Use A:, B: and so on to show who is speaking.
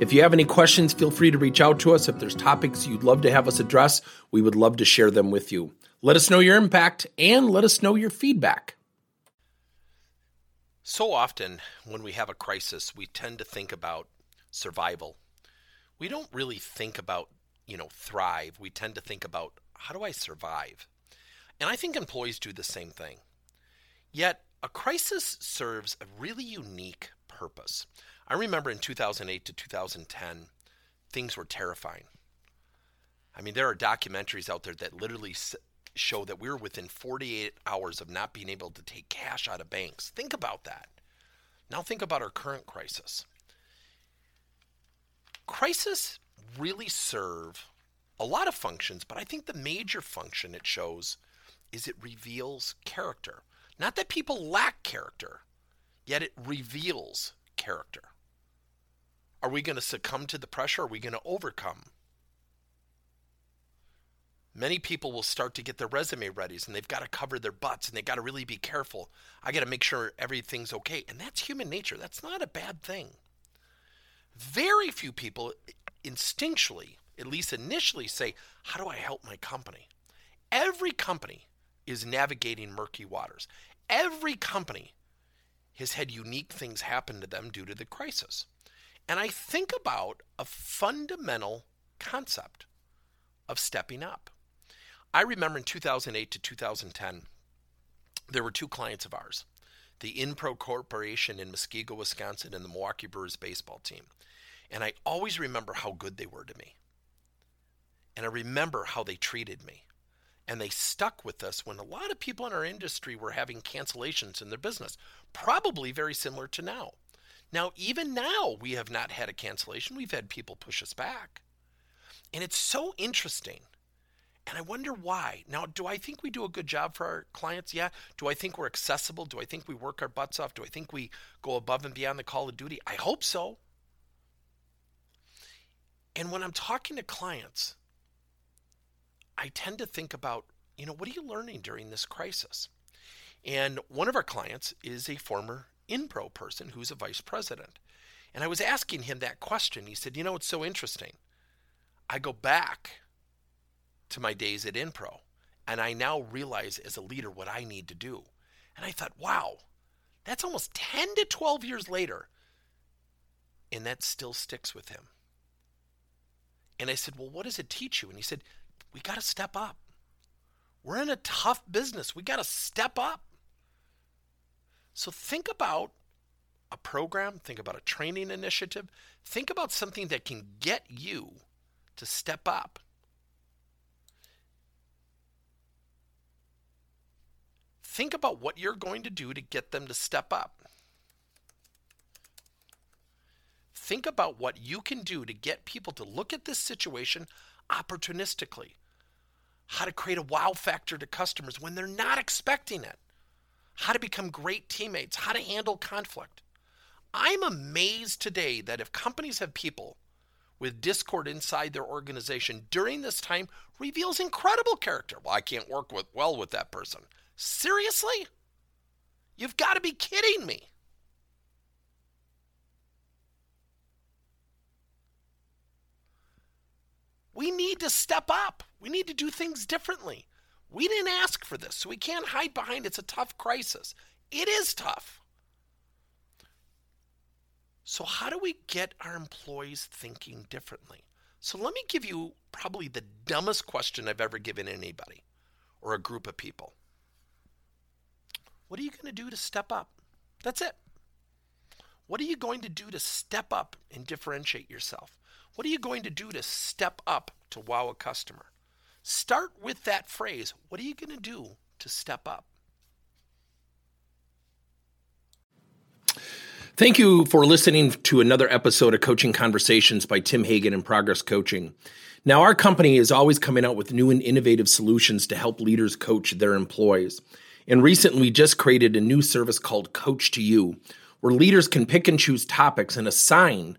A: If you have any questions, feel free to reach out to us. If there's topics you'd love to have us address, we would love to share them with you. Let us know your impact and let us know your feedback.
B: So often, when we have a crisis, we tend to think about survival. We don't really think about, you know, thrive. We tend to think about how do I survive? And I think employees do the same thing. Yet, a crisis serves a really unique purpose. I remember in 2008 to 2010, things were terrifying. I mean, there are documentaries out there that literally show that we were within 48 hours of not being able to take cash out of banks. Think about that. Now, think about our current crisis. Crisis really serve a lot of functions, but I think the major function it shows is it reveals character. Not that people lack character, yet it reveals character. Are we going to succumb to the pressure? Are we going to overcome? Many people will start to get their resume ready and they've got to cover their butts and they've got to really be careful. I got to make sure everything's okay. And that's human nature. That's not a bad thing. Very few people instinctually, at least initially, say, How do I help my company? Every company is navigating murky waters. Every company has had unique things happen to them due to the crisis. And I think about a fundamental concept of stepping up. I remember in 2008 to 2010, there were two clients of ours the Inpro Corporation in Muskego, Wisconsin, and the Milwaukee Brewers baseball team. And I always remember how good they were to me. And I remember how they treated me. And they stuck with us when a lot of people in our industry were having cancellations in their business, probably very similar to now. Now, even now, we have not had a cancellation. We've had people push us back. And it's so interesting. And I wonder why. Now, do I think we do a good job for our clients? Yeah. Do I think we're accessible? Do I think we work our butts off? Do I think we go above and beyond the call of duty? I hope so. And when I'm talking to clients, I tend to think about, you know, what are you learning during this crisis? And one of our clients is a former Inpro person who's a vice president. And I was asking him that question. He said, You know, it's so interesting. I go back to my days at Inpro, and I now realize as a leader what I need to do. And I thought, wow, that's almost 10 to 12 years later. And that still sticks with him. And I said, Well, what does it teach you? And he said, We got to step up. We're in a tough business. We got to step up. So think about a program, think about a training initiative, think about something that can get you to step up. Think about what you're going to do to get them to step up. Think about what you can do to get people to look at this situation opportunistically. How to create a wow factor to customers when they're not expecting it how to become great teammates, how to handle conflict. I'm amazed today that if companies have people with discord inside their organization during this time reveals incredible character. Well, I can't work with well with that person. Seriously? You've got to be kidding me. We need to step up. We need to do things differently. We didn't ask for this, so we can't hide behind it's a tough crisis. It is tough. So, how do we get our employees thinking differently? So, let me give you probably the dumbest question I've ever given anybody or a group of people. What are you going to do to step up? That's it. What are you going to do to step up and differentiate yourself? What are you going to do to step up to wow a customer? Start with that phrase. What are you going to do to step up?
A: Thank you for listening to another episode of Coaching Conversations by Tim Hagen and Progress Coaching. Now, our company is always coming out with new and innovative solutions to help leaders coach their employees. And recently, we just created a new service called Coach to You, where leaders can pick and choose topics and assign